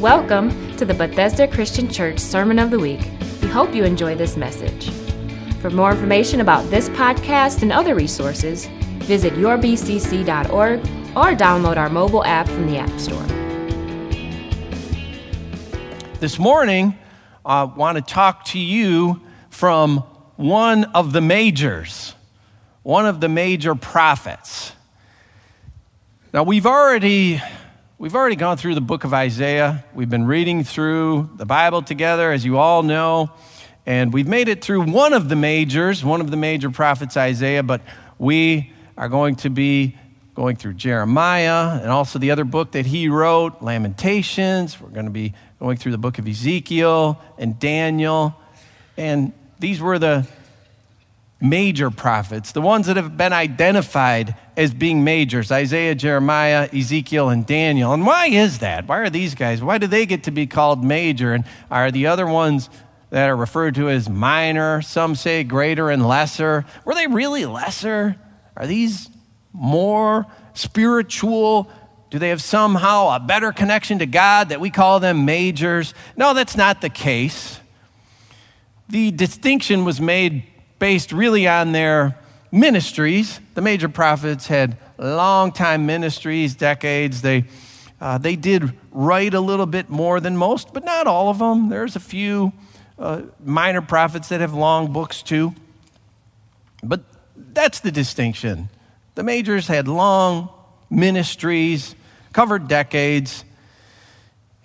Welcome to the Bethesda Christian Church Sermon of the Week. We hope you enjoy this message. For more information about this podcast and other resources, visit yourbcc.org or download our mobile app from the App Store. This morning, I want to talk to you from one of the majors, one of the major prophets. Now, we've already We've already gone through the book of Isaiah. We've been reading through the Bible together, as you all know. And we've made it through one of the majors, one of the major prophets, Isaiah, but we are going to be going through Jeremiah and also the other book that he wrote, Lamentations. We're going to be going through the book of Ezekiel and Daniel. And these were the major prophets, the ones that have been identified as being majors Isaiah, Jeremiah, Ezekiel, and Daniel. And why is that? Why are these guys, why do they get to be called major? And are the other ones that are referred to as minor? Some say greater and lesser. Were they really lesser? Are these more spiritual? Do they have somehow a better connection to God that we call them majors? No, that's not the case. The distinction was made based really on their ministries. The major prophets had long time ministries, decades. They, uh, they did write a little bit more than most, but not all of them. There's a few uh, minor prophets that have long books too. But that's the distinction. The majors had long ministries, covered decades.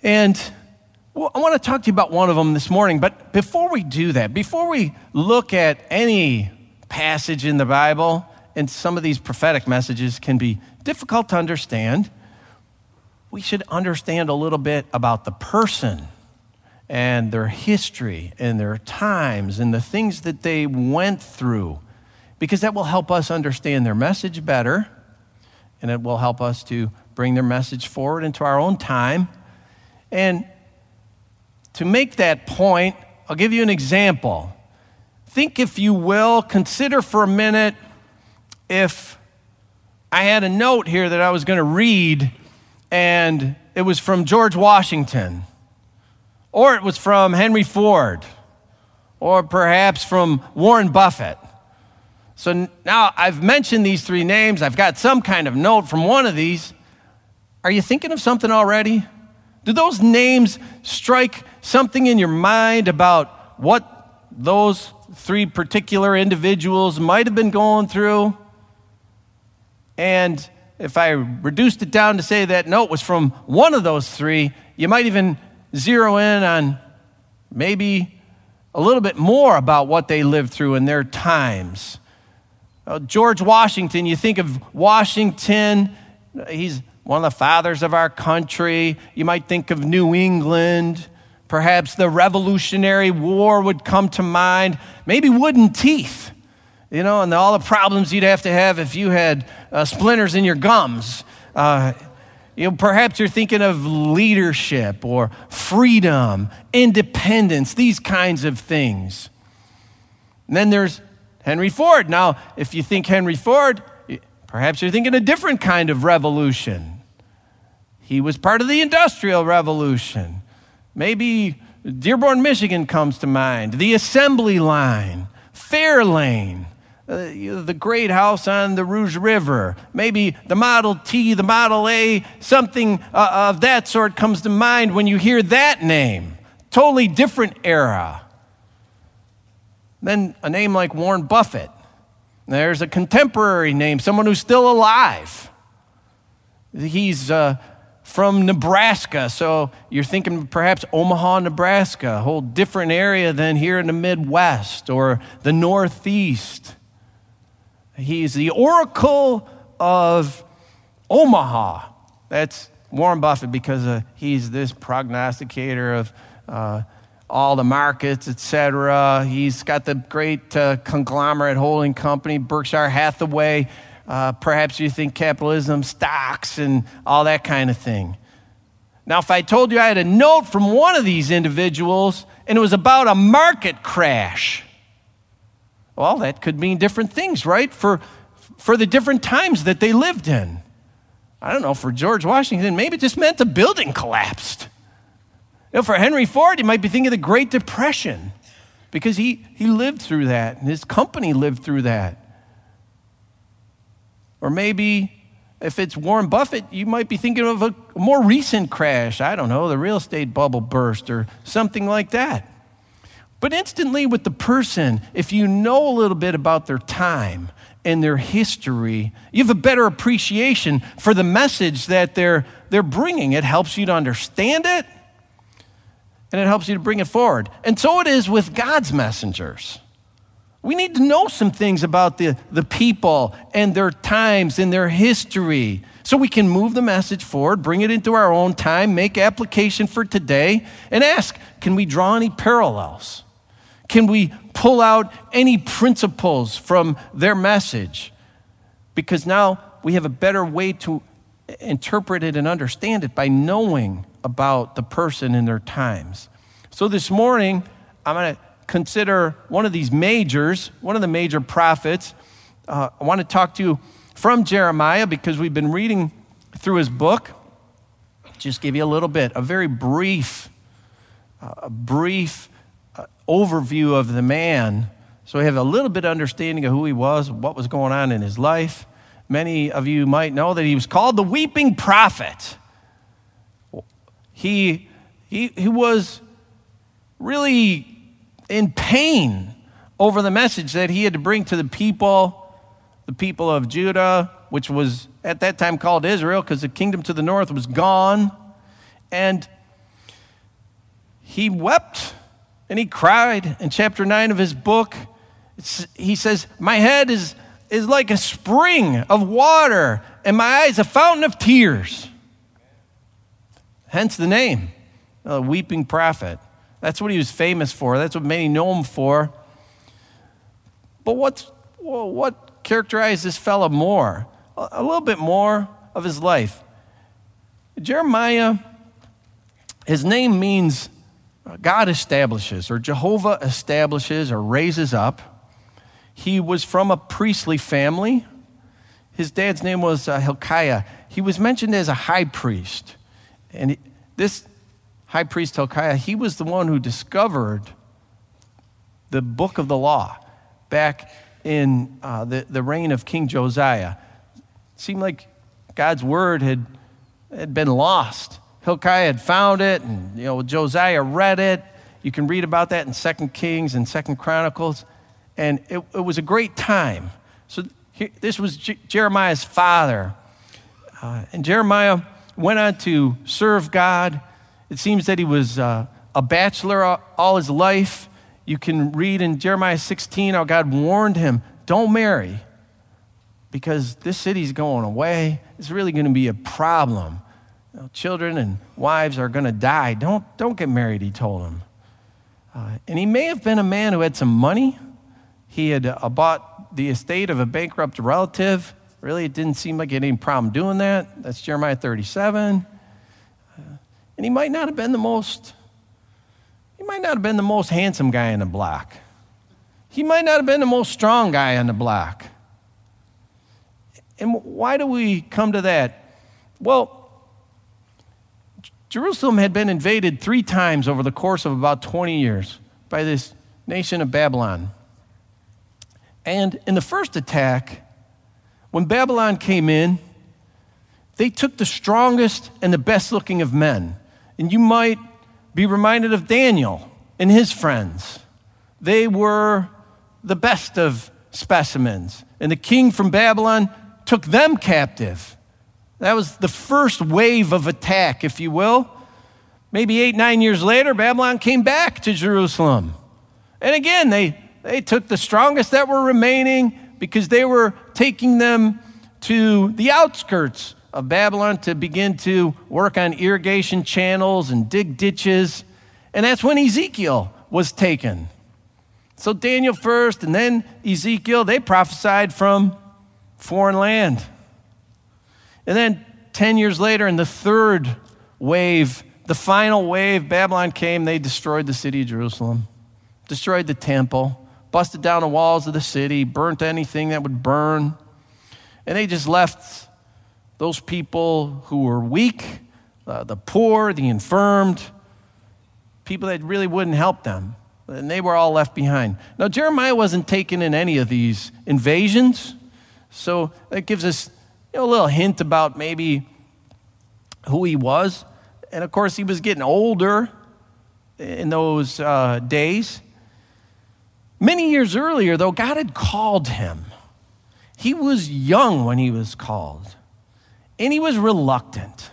And well, I want to talk to you about one of them this morning, but before we do that, before we look at any passage in the Bible, and some of these prophetic messages can be difficult to understand, we should understand a little bit about the person and their history and their times and the things that they went through, because that will help us understand their message better, and it will help us to bring their message forward into our own time. And to make that point, I'll give you an example. Think, if you will, consider for a minute if I had a note here that I was going to read and it was from George Washington, or it was from Henry Ford, or perhaps from Warren Buffett. So now I've mentioned these three names. I've got some kind of note from one of these. Are you thinking of something already? Do those names strike something in your mind about what those three particular individuals might have been going through? And if I reduced it down to say that note was from one of those three, you might even zero in on maybe a little bit more about what they lived through in their times. Uh, George Washington, you think of Washington, he's one of the fathers of our country. You might think of New England. Perhaps the Revolutionary War would come to mind. Maybe wooden teeth, you know, and all the problems you'd have to have if you had uh, splinters in your gums. Uh, you know, perhaps you're thinking of leadership or freedom, independence, these kinds of things. And then there's Henry Ford. Now, if you think Henry Ford, perhaps you're thinking a different kind of revolution. He was part of the Industrial Revolution. Maybe Dearborn, Michigan comes to mind, the assembly line, Fairlane, uh, the great house on the Rouge River, maybe the Model T, the Model A, something uh, of that sort comes to mind when you hear that name. Totally different era. Then a name like Warren Buffett. There's a contemporary name, someone who's still alive. He's uh, from Nebraska. So you're thinking perhaps Omaha, Nebraska, a whole different area than here in the Midwest or the Northeast. He's the oracle of Omaha. That's Warren Buffett because uh, he's this prognosticator of uh, all the markets, etc. He's got the great uh, conglomerate holding company, Berkshire Hathaway. Uh, perhaps you think capitalism, stocks, and all that kind of thing. Now, if I told you I had a note from one of these individuals and it was about a market crash, well, that could mean different things, right? For, for the different times that they lived in. I don't know, for George Washington, maybe it just meant the building collapsed. You know, for Henry Ford, you might be thinking of the Great Depression because he, he lived through that and his company lived through that. Or maybe if it's Warren Buffett, you might be thinking of a more recent crash. I don't know, the real estate bubble burst or something like that. But instantly, with the person, if you know a little bit about their time and their history, you have a better appreciation for the message that they're, they're bringing. It helps you to understand it and it helps you to bring it forward. And so it is with God's messengers. We need to know some things about the, the people and their times and their history so we can move the message forward, bring it into our own time, make application for today, and ask can we draw any parallels? Can we pull out any principles from their message? Because now we have a better way to interpret it and understand it by knowing about the person and their times. So this morning, I'm going to consider one of these majors, one of the major prophets. Uh, I want to talk to you from Jeremiah because we've been reading through his book. Just give you a little bit, a very brief, uh, a brief uh, overview of the man. So we have a little bit of understanding of who he was, what was going on in his life. Many of you might know that he was called the weeping prophet. He, he, he was really in pain over the message that he had to bring to the people, the people of Judah, which was at that time called Israel because the kingdom to the north was gone. And he wept and he cried in chapter 9 of his book. He says, My head is, is like a spring of water, and my eyes a fountain of tears. Hence the name, a weeping prophet. That's what he was famous for. That's what many know him for. But what's, what characterized this fellow more? A little bit more of his life. Jeremiah, his name means God establishes, or Jehovah establishes, or raises up. He was from a priestly family. His dad's name was uh, Hilkiah. He was mentioned as a high priest. And this high priest Hilkiah, he was the one who discovered the book of the law back in uh, the, the reign of King Josiah. It seemed like God's word had, had been lost. Hilkiah had found it, and you know, Josiah read it. You can read about that in Second Kings and Second Chronicles. And it, it was a great time. So here, this was J- Jeremiah's father. Uh, and Jeremiah went on to serve God. It seems that he was uh, a bachelor all his life. You can read in Jeremiah 16 how God warned him don't marry because this city's going away. It's really going to be a problem. You know, children and wives are going to die. Don't, don't get married, he told him. Uh, and he may have been a man who had some money. He had uh, bought the estate of a bankrupt relative. Really, it didn't seem like he had any problem doing that. That's Jeremiah 37. And he might not have been the most, he might not have been the most handsome guy in the block. He might not have been the most strong guy in the block. And why do we come to that? Well, Jerusalem had been invaded three times over the course of about 20 years by this nation of Babylon. And in the first attack, when Babylon came in, they took the strongest and the best looking of men. And you might be reminded of Daniel and his friends. They were the best of specimens. And the king from Babylon took them captive. That was the first wave of attack, if you will. Maybe eight, nine years later, Babylon came back to Jerusalem. And again, they, they took the strongest that were remaining because they were taking them to the outskirts of Babylon to begin to work on irrigation channels and dig ditches. And that's when Ezekiel was taken. So Daniel first and then Ezekiel, they prophesied from foreign land. And then 10 years later, in the third wave, the final wave, Babylon came, they destroyed the city of Jerusalem, destroyed the temple busted down the walls of the city, burnt anything that would burn. And they just left those people who were weak, uh, the poor, the infirmed, people that really wouldn't help them. And they were all left behind. Now, Jeremiah wasn't taken in any of these invasions, so that gives us you know, a little hint about maybe who he was. And of course, he was getting older in those uh, days. Many years earlier, though, God had called him. He was young when he was called, and he was reluctant.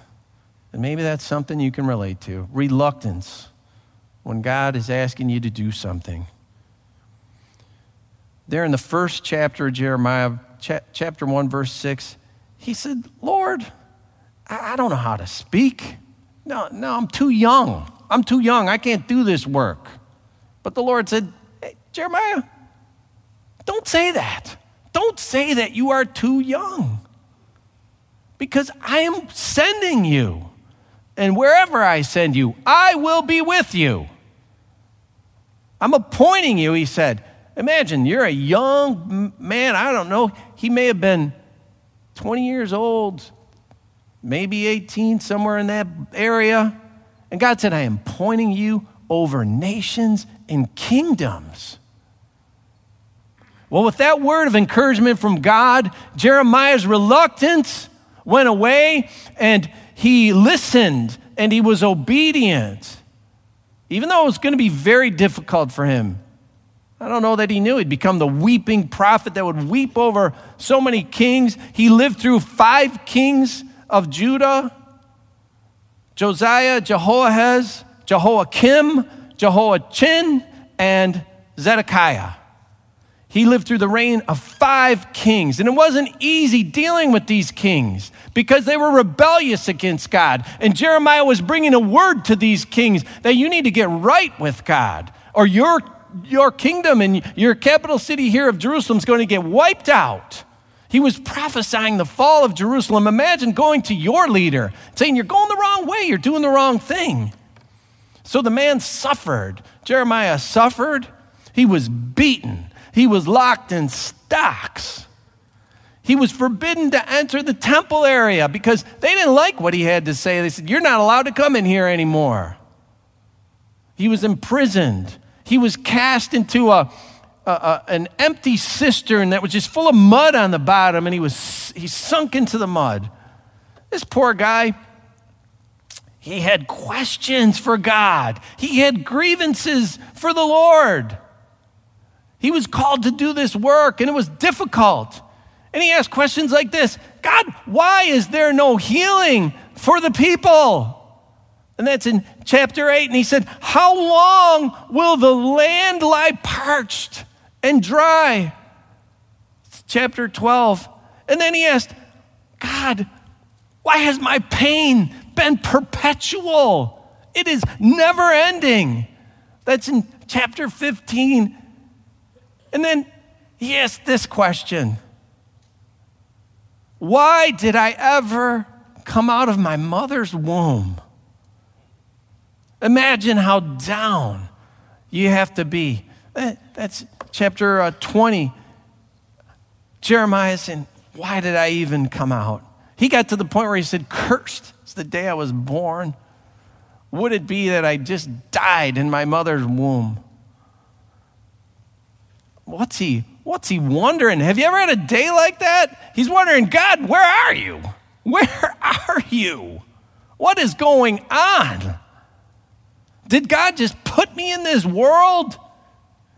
And maybe that's something you can relate to reluctance when God is asking you to do something. There in the first chapter of Jeremiah, cha- chapter 1, verse 6, he said, Lord, I, I don't know how to speak. No, no, I'm too young. I'm too young. I can't do this work. But the Lord said, hey, Jeremiah, don't say that. Don't say that you are too young. Because I am sending you. And wherever I send you, I will be with you. I'm appointing you, he said. Imagine you're a young man, I don't know, he may have been 20 years old, maybe 18, somewhere in that area. And God said, I am pointing you over nations and kingdoms. Well, with that word of encouragement from God, Jeremiah's reluctance went away and he listened and he was obedient. Even though it was going to be very difficult for him. I don't know that he knew he'd become the weeping prophet that would weep over so many kings. He lived through five kings of Judah Josiah, Jehoahaz, Jehoiakim, Jehoiachin, and Zedekiah. He lived through the reign of five kings, and it wasn't easy dealing with these kings because they were rebellious against God. And Jeremiah was bringing a word to these kings that you need to get right with God, or your, your kingdom and your capital city here of Jerusalem is going to get wiped out. He was prophesying the fall of Jerusalem. Imagine going to your leader saying, You're going the wrong way, you're doing the wrong thing. So the man suffered. Jeremiah suffered. He was beaten. He was locked in stocks. He was forbidden to enter the temple area because they didn't like what he had to say. They said, You're not allowed to come in here anymore. He was imprisoned. He was cast into a, a, a, an empty cistern that was just full of mud on the bottom, and he was he sunk into the mud. This poor guy, he had questions for God. He had grievances for the Lord. He was called to do this work, and it was difficult. And he asked questions like this God, why is there no healing for the people? And that's in chapter 8. And he said, How long will the land lie parched? and dry. chapter 12. And then he asked, God, why has my pain been perpetual? It is never ending. That's in chapter 15. And then he asked this question Why did I ever come out of my mother's womb? Imagine how down you have to be. That's chapter uh, 20, Jeremiah saying, Why did I even come out? He got to the point where he said, Cursed is the day I was born. Would it be that I just died in my mother's womb? What's he, what's he wondering? Have you ever had a day like that? He's wondering, God, where are you? Where are you? What is going on? Did God just put me in this world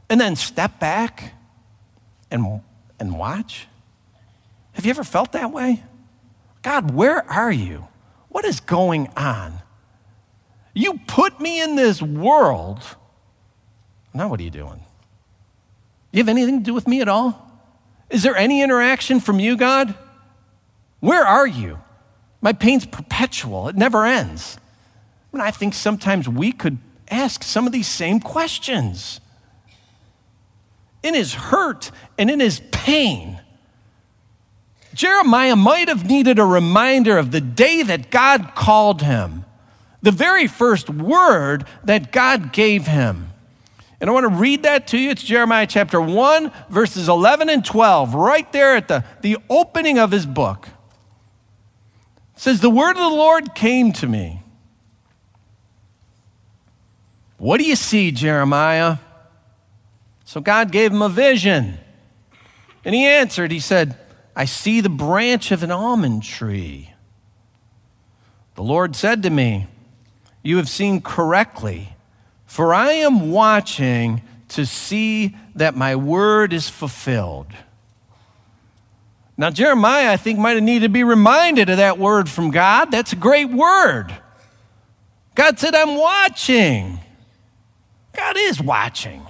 and then step back and, and watch? Have you ever felt that way? God, where are you? What is going on? You put me in this world. Now, what are you doing? You have anything to do with me at all? Is there any interaction from you, God? Where are you? My pain's perpetual, it never ends. And I think sometimes we could ask some of these same questions in his hurt and in his pain. Jeremiah might have needed a reminder of the day that God called him, the very first word that God gave him. And I want to read that to you. It's Jeremiah chapter 1, verses 11 and 12, right there at the, the opening of his book. It says, The word of the Lord came to me. What do you see, Jeremiah? So God gave him a vision. And he answered, He said, I see the branch of an almond tree. The Lord said to me, You have seen correctly, for I am watching to see that my word is fulfilled. Now, Jeremiah, I think, might have needed to be reminded of that word from God. That's a great word. God said, I'm watching. God is watching.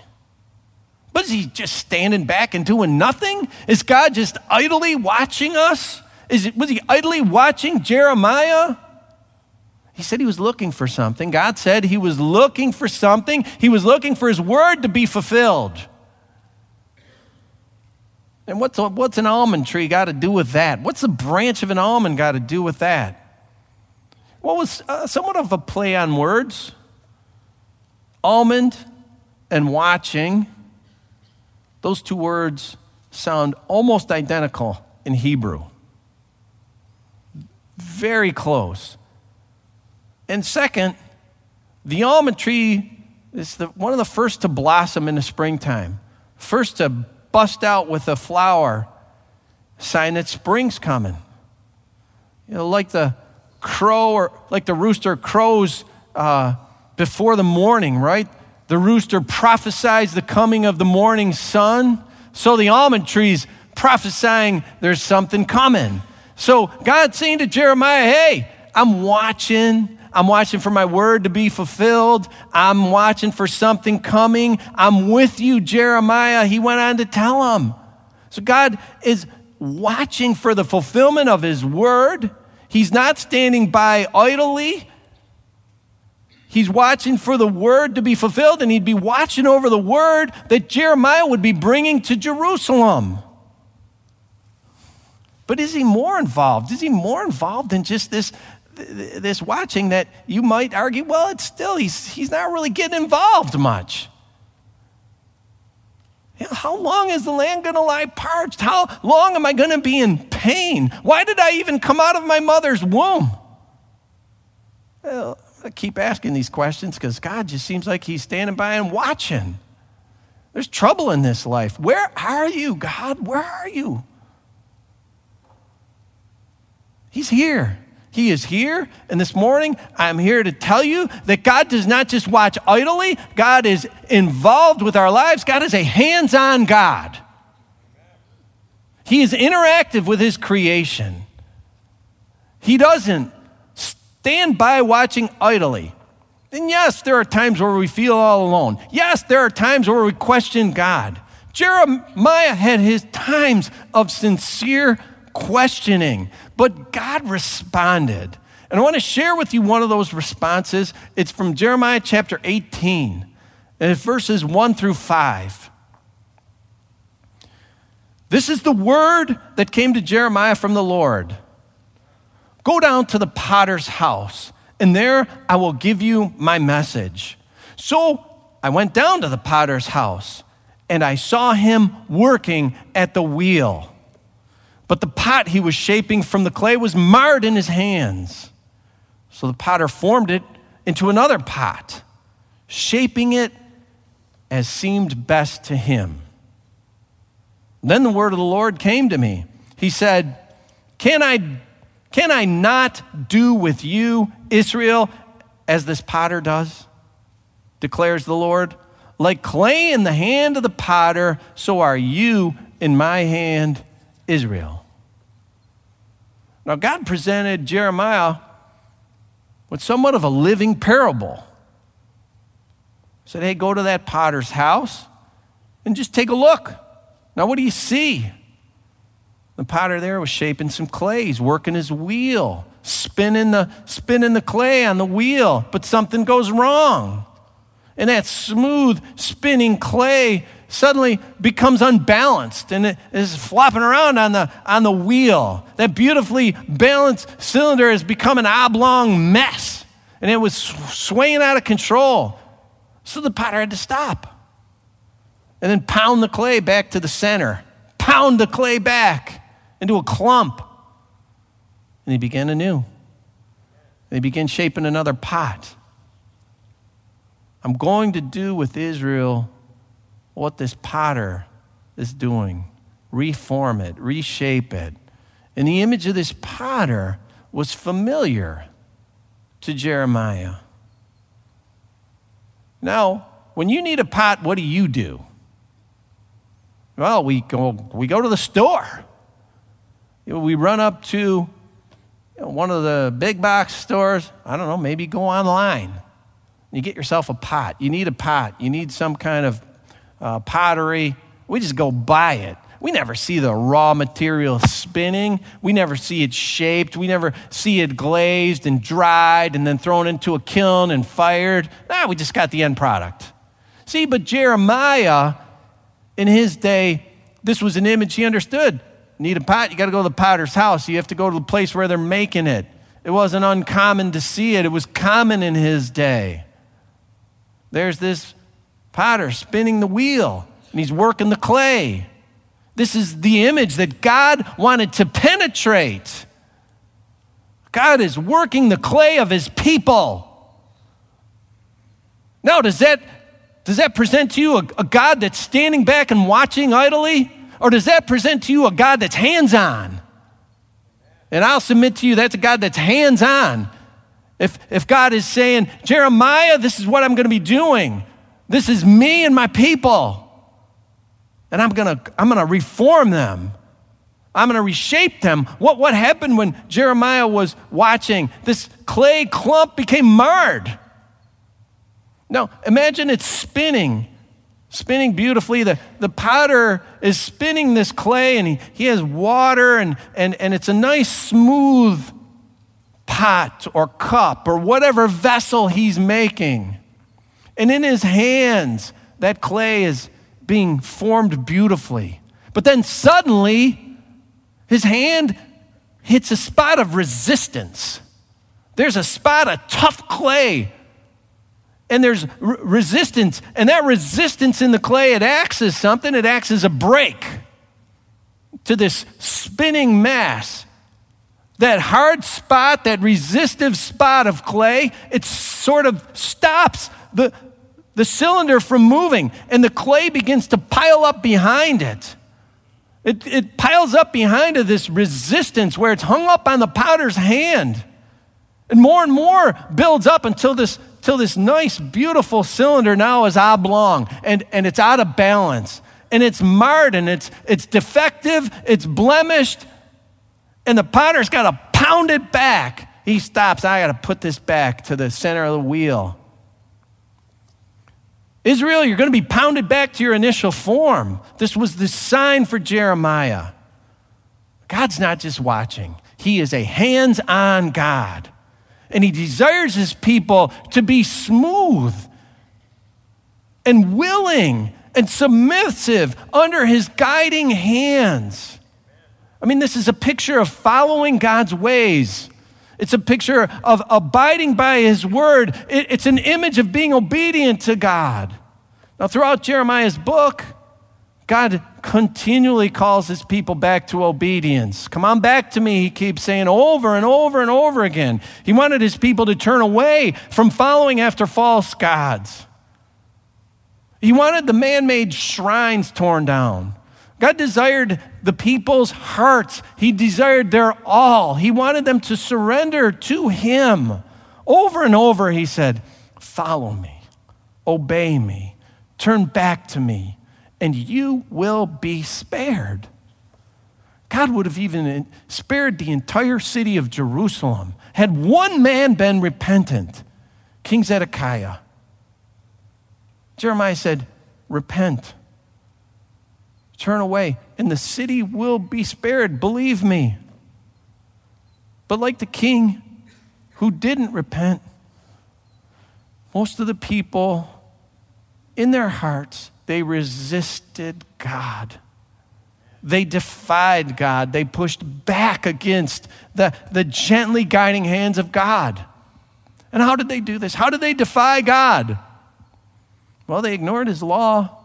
But is he just standing back and doing nothing? Is God just idly watching us? Is it, was he idly watching Jeremiah? He said he was looking for something. God said he was looking for something. He was looking for his word to be fulfilled. And what's, a, what's an almond tree got to do with that? What's the branch of an almond got to do with that? What was uh, somewhat of a play on words? Almond and watching, those two words sound almost identical in Hebrew. Very close. And second, the almond tree is the, one of the first to blossom in the springtime, first to bust out with a flower, sign that spring's coming. You know, like the crow or like the rooster crows uh, before the morning, right? The rooster prophesies the coming of the morning sun. So the almond tree's prophesying there's something coming. So God's saying to Jeremiah, hey, I'm watching. I'm watching for my word to be fulfilled. I'm watching for something coming. I'm with you, Jeremiah. He went on to tell him. So God is watching for the fulfillment of his word. He's not standing by idly. He's watching for the word to be fulfilled, and he'd be watching over the word that Jeremiah would be bringing to Jerusalem. But is he more involved? Is he more involved than just this, this watching that you might argue, well, it's still, he's, he's not really getting involved much. You know, how long is the land going to lie parched? How long am I going to be in pain? Why did I even come out of my mother's womb? Well, I keep asking these questions because God just seems like He's standing by and watching. There's trouble in this life. Where are you, God? Where are you? He's here. He is here. And this morning, I'm here to tell you that God does not just watch idly, God is involved with our lives. God is a hands on God. He is interactive with His creation. He doesn't stand by watching idly. And yes, there are times where we feel all alone. Yes, there are times where we question God. Jeremiah had his times of sincere questioning, but God responded. And I want to share with you one of those responses. It's from Jeremiah chapter 18, and it's verses 1 through 5. This is the word that came to Jeremiah from the Lord Go down to the potter's house, and there I will give you my message. So I went down to the potter's house, and I saw him working at the wheel. But the pot he was shaping from the clay was marred in his hands. So the potter formed it into another pot, shaping it as seemed best to him. Then the word of the Lord came to me. He said, Can I, can I not do with you, Israel, as this potter does? declares the Lord. Like clay in the hand of the potter, so are you in my hand, Israel. Now, God presented Jeremiah with somewhat of a living parable. He said, Hey, go to that potter's house and just take a look. Now, what do you see? The potter there was shaping some clay. He's working his wheel, spinning the, spinning the clay on the wheel, but something goes wrong. And that smooth spinning clay suddenly becomes unbalanced and it is flopping around on the, on the wheel. That beautifully balanced cylinder has become an oblong mess and it was swaying out of control. So the potter had to stop and then pound the clay back to the center, pound the clay back into a clump. And he began anew. He began shaping another pot. I'm going to do with Israel what this potter is doing reform it, reshape it. And the image of this potter was familiar to Jeremiah. Now, when you need a pot, what do you do? Well, we go, we go to the store. We run up to one of the big box stores. I don't know, maybe go online. You get yourself a pot. You need a pot. You need some kind of uh, pottery. We just go buy it. We never see the raw material spinning. We never see it shaped. We never see it glazed and dried and then thrown into a kiln and fired. Nah, we just got the end product. See, but Jeremiah, in his day, this was an image he understood. Need a pot? You got to go to the potter's house. You have to go to the place where they're making it. It wasn't uncommon to see it, it was common in his day. There's this potter spinning the wheel, and he's working the clay. This is the image that God wanted to penetrate. God is working the clay of his people. Now, does that, does that present to you a, a God that's standing back and watching idly? Or does that present to you a God that's hands on? And I'll submit to you that's a God that's hands on. If, if God is saying, Jeremiah, this is what I'm going to be doing, this is me and my people and I'm gonna, I'm gonna reform them. I'm gonna reshape them. What, what happened when Jeremiah was watching? This clay clump became marred. Now, imagine it's spinning, spinning beautifully. The, the potter is spinning this clay, and he, he has water, and, and, and it's a nice, smooth pot or cup or whatever vessel he's making. And in his hands, that clay is being formed beautifully. But then suddenly, his hand hits a spot of resistance. There's a spot of tough clay. And there's resistance. And that resistance in the clay, it acts as something, it acts as a brake to this spinning mass. That hard spot, that resistive spot of clay, it sort of stops the, the cylinder from moving, and the clay begins to pile up behind it. It, it piles up behind it, this resistance where it's hung up on the potter's hand. And more and more builds up until this, until this nice, beautiful cylinder now is oblong and, and it's out of balance. And it's marred and it's, it's defective, it's blemished, and the potter's got to pound it back. He stops. I got to put this back to the center of the wheel. Israel, you're going to be pounded back to your initial form. This was the sign for Jeremiah. God's not just watching, He is a hands on God. And He desires His people to be smooth and willing and submissive under His guiding hands. I mean, this is a picture of following God's ways. It's a picture of abiding by his word. it's an image of being obedient to God. Now, throughout Jeremiah's book, God continually calls his people back to obedience. Come on back to me, he keeps saying over and over and over again. He wanted his people to turn away from following after false gods. He wanted the man made shrines torn down. God desired the people's hearts. He desired their all. He wanted them to surrender to Him. Over and over, He said, Follow me, obey me, turn back to me, and you will be spared. God would have even spared the entire city of Jerusalem had one man been repentant King Zedekiah. Jeremiah said, Repent turn away, and the city will be spared, believe me. But like the king who didn't repent, most of the people in their hearts, they resisted God. They defied God. They pushed back against the, the gently guiding hands of God. And how did they do this? How did they defy God? Well, they ignored his law.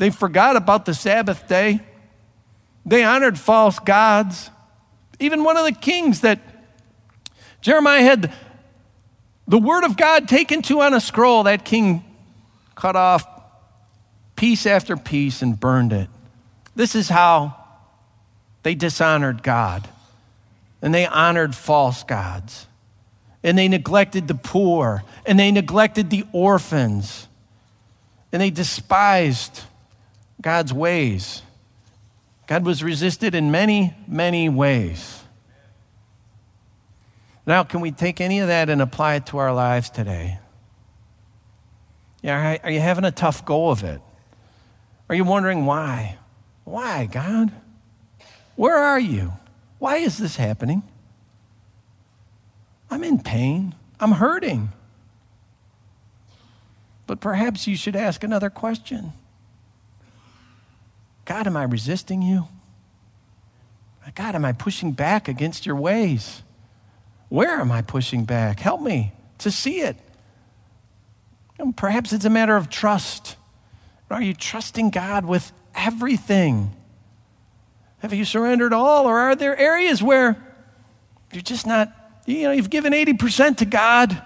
They forgot about the Sabbath day. They honored false gods. Even one of the kings that Jeremiah had The word of God taken to on a scroll, that king cut off piece after piece and burned it. This is how they dishonored God and they honored false gods and they neglected the poor and they neglected the orphans and they despised God's ways. God was resisted in many, many ways. Now, can we take any of that and apply it to our lives today? Yeah, are you having a tough go of it? Are you wondering why? Why, God? Where are you? Why is this happening? I'm in pain. I'm hurting. But perhaps you should ask another question God, am I resisting you? God, am I pushing back against your ways? Where am I pushing back? Help me to see it. And perhaps it's a matter of trust. Are you trusting God with everything? Have you surrendered all, or are there areas where you're just not, you know, you've given 80% to God,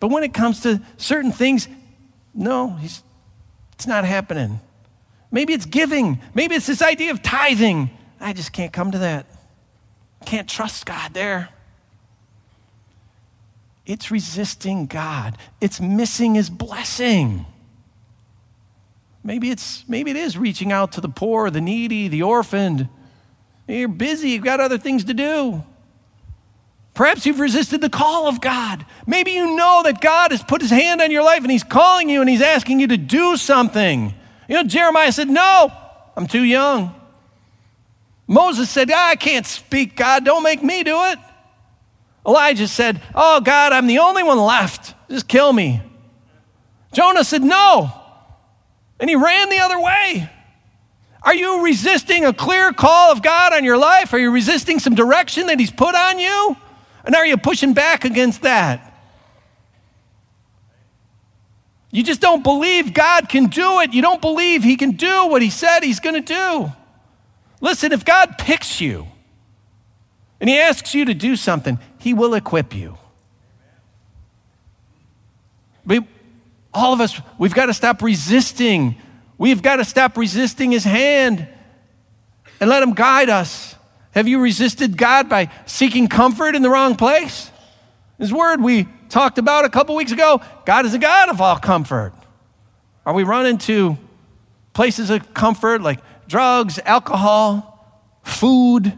but when it comes to certain things, no, it's not happening. Maybe it's giving. Maybe it's this idea of tithing. I just can't come to that. Can't trust God there. It's resisting God. It's missing his blessing. Maybe it's maybe it is reaching out to the poor, the needy, the orphaned. You're busy, you've got other things to do. Perhaps you've resisted the call of God. Maybe you know that God has put his hand on your life and he's calling you and he's asking you to do something. You know, Jeremiah said, No, I'm too young. Moses said, ah, I can't speak, God, don't make me do it. Elijah said, Oh, God, I'm the only one left. Just kill me. Jonah said, No. And he ran the other way. Are you resisting a clear call of God on your life? Are you resisting some direction that He's put on you? And are you pushing back against that? You just don't believe God can do it. You don't believe He can do what He said He's going to do. Listen, if God picks you and He asks you to do something, He will equip you. We, all of us, we've got to stop resisting. We've got to stop resisting His hand and let Him guide us. Have you resisted God by seeking comfort in the wrong place? His word we talked about a couple weeks ago God is a God of all comfort. Are we running to places of comfort like drugs, alcohol, food?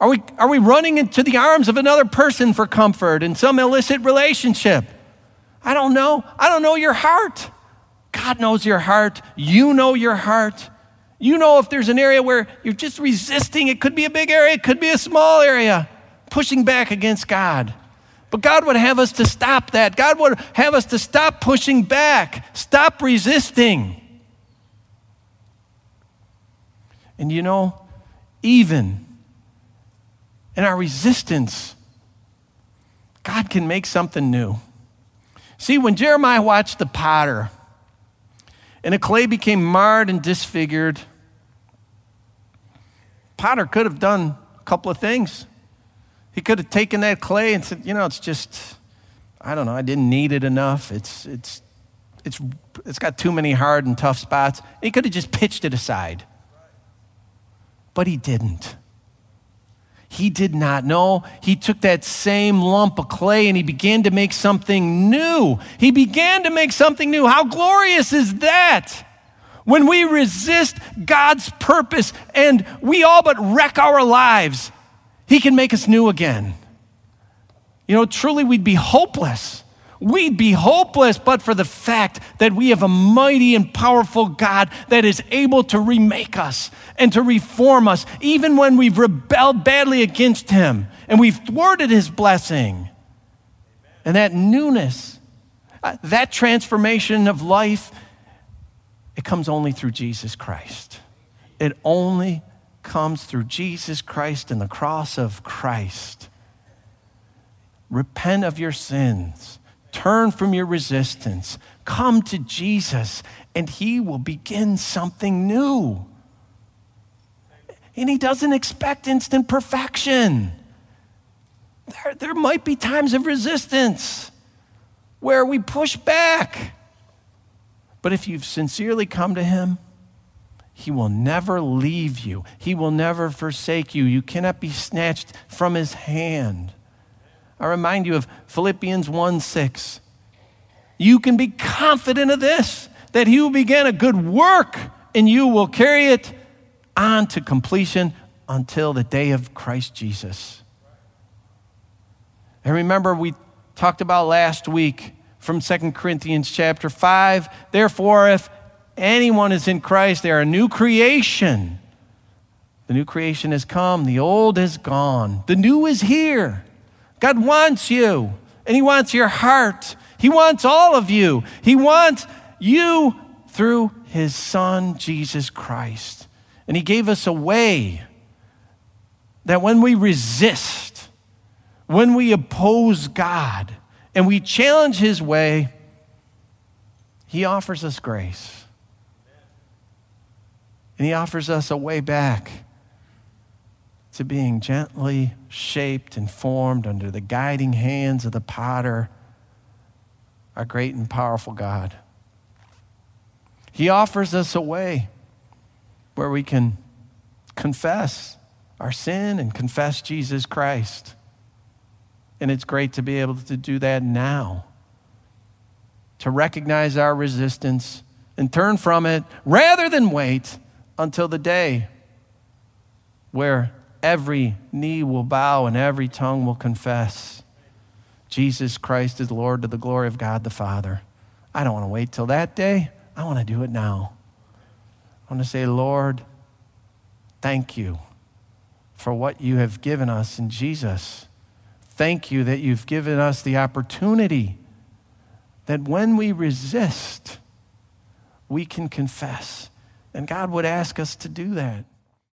Are we, are we running into the arms of another person for comfort in some illicit relationship? I don't know. I don't know your heart. God knows your heart. You know your heart. You know if there's an area where you're just resisting. It could be a big area, it could be a small area, pushing back against God. But God would have us to stop that. God would have us to stop pushing back, stop resisting. And you know, even in our resistance, God can make something new. See, when Jeremiah watched the potter and the clay became marred and disfigured, potter could have done a couple of things. He could have taken that clay and said, you know, it's just, I don't know, I didn't need it enough. It's, it's, it's, it's got too many hard and tough spots. He could have just pitched it aside. But he didn't. He did not know. He took that same lump of clay and he began to make something new. He began to make something new. How glorious is that? When we resist God's purpose and we all but wreck our lives, He can make us new again. You know, truly we'd be hopeless we'd be hopeless but for the fact that we have a mighty and powerful God that is able to remake us and to reform us, even when we've rebelled badly against Him and we've thwarted His blessing. And that newness, uh, that transformation of life, it comes only through Jesus Christ. It only comes through Jesus Christ and the cross of Christ. Repent of your sins Turn from your resistance. Come to Jesus, and He will begin something new. And He doesn't expect instant perfection. there, there might be times of resistance where we push back. But if you've sincerely come to Him, He will never leave you, He will never forsake you. You cannot be snatched from His hand. I remind you of Philippians 1 6. You can be confident of this that He who began a good work and you will carry it on to completion until the day of Christ Jesus. And remember, we talked about last week from 2 Corinthians chapter 5. Therefore, if anyone is in Christ, they are a new creation. The new creation has come, the old is gone, the new is here. God wants you, and He wants your heart. He wants all of you. He wants you through His Son, Jesus Christ. And He gave us a way that when we resist, when we oppose God, and we challenge His way, He offers us grace. And He offers us a way back to being gently shaped and formed under the guiding hands of the potter, our great and powerful God. He offers us a way where we can confess our sin and confess Jesus Christ. And it's great to be able to do that now, to recognize our resistance and turn from it rather than wait until the day where every knee will bow and every tongue will confess Jesus Christ is Lord to the glory of God the Father. I don't want to wait till that day. I want to do it now. I want to say, Lord, thank you for what you have given us in Jesus. Thank you that you've given us the opportunity that when we resist, we can confess. And God would ask us to do that.